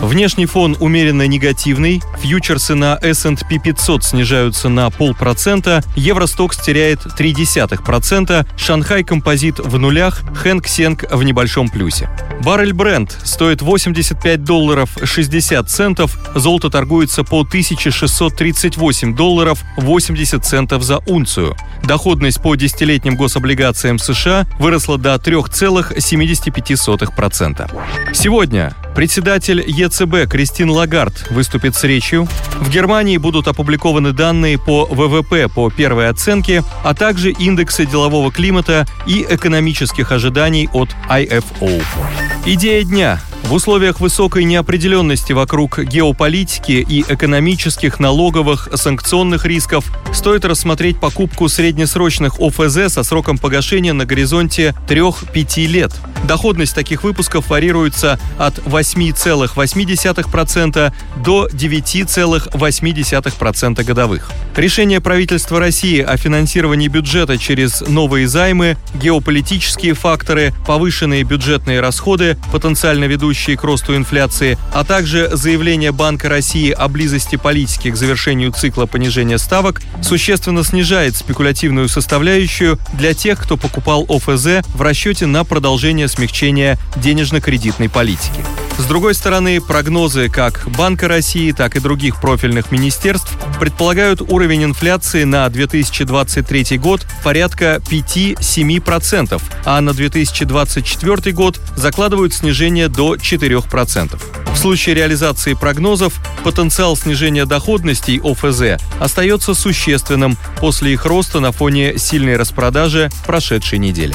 Внешний фон умеренно негативный, фьючерсы на S&P 500 снижаются на полпроцента, Евростокс теряет 0,3%, Шанхай Композит в нулях, Хэнк Сенг в небольшом плюсе. Баррель Бренд стоит 85 долларов 60 центов, золото торгуется по 1638 долларов 80 центов за унцию. Доходность по десятилетним гособлигациям США выросла до 3,75%. Сегодня Председатель ЕЦБ Кристин Лагард выступит с речью. В Германии будут опубликованы данные по ВВП по первой оценке, а также индексы делового климата и экономических ожиданий от IFO. Идея дня. В условиях высокой неопределенности вокруг геополитики и экономических, налоговых, санкционных рисков стоит рассмотреть покупку среднесрочных ОФЗ со сроком погашения на горизонте 3-5 лет. Доходность таких выпусков варьируется от 8,8% до 9,8% годовых. Решение правительства России о финансировании бюджета через новые займы, геополитические факторы, повышенные бюджетные расходы, потенциально ведущие к росту инфляции, а также заявление Банка России о близости политики к завершению цикла понижения ставок существенно снижает спекулятивную составляющую для тех, кто покупал ОФЗ в расчете на продолжение смягчения денежно-кредитной политики. С другой стороны, прогнозы как Банка России, так и других профильных министерств предполагают уровень инфляции на 2023 год порядка 5-7%, а на 2024 год закладывают снижение до 4%. В случае реализации прогнозов потенциал снижения доходностей ОФЗ остается существенным после их роста на фоне сильной распродажи прошедшей недели.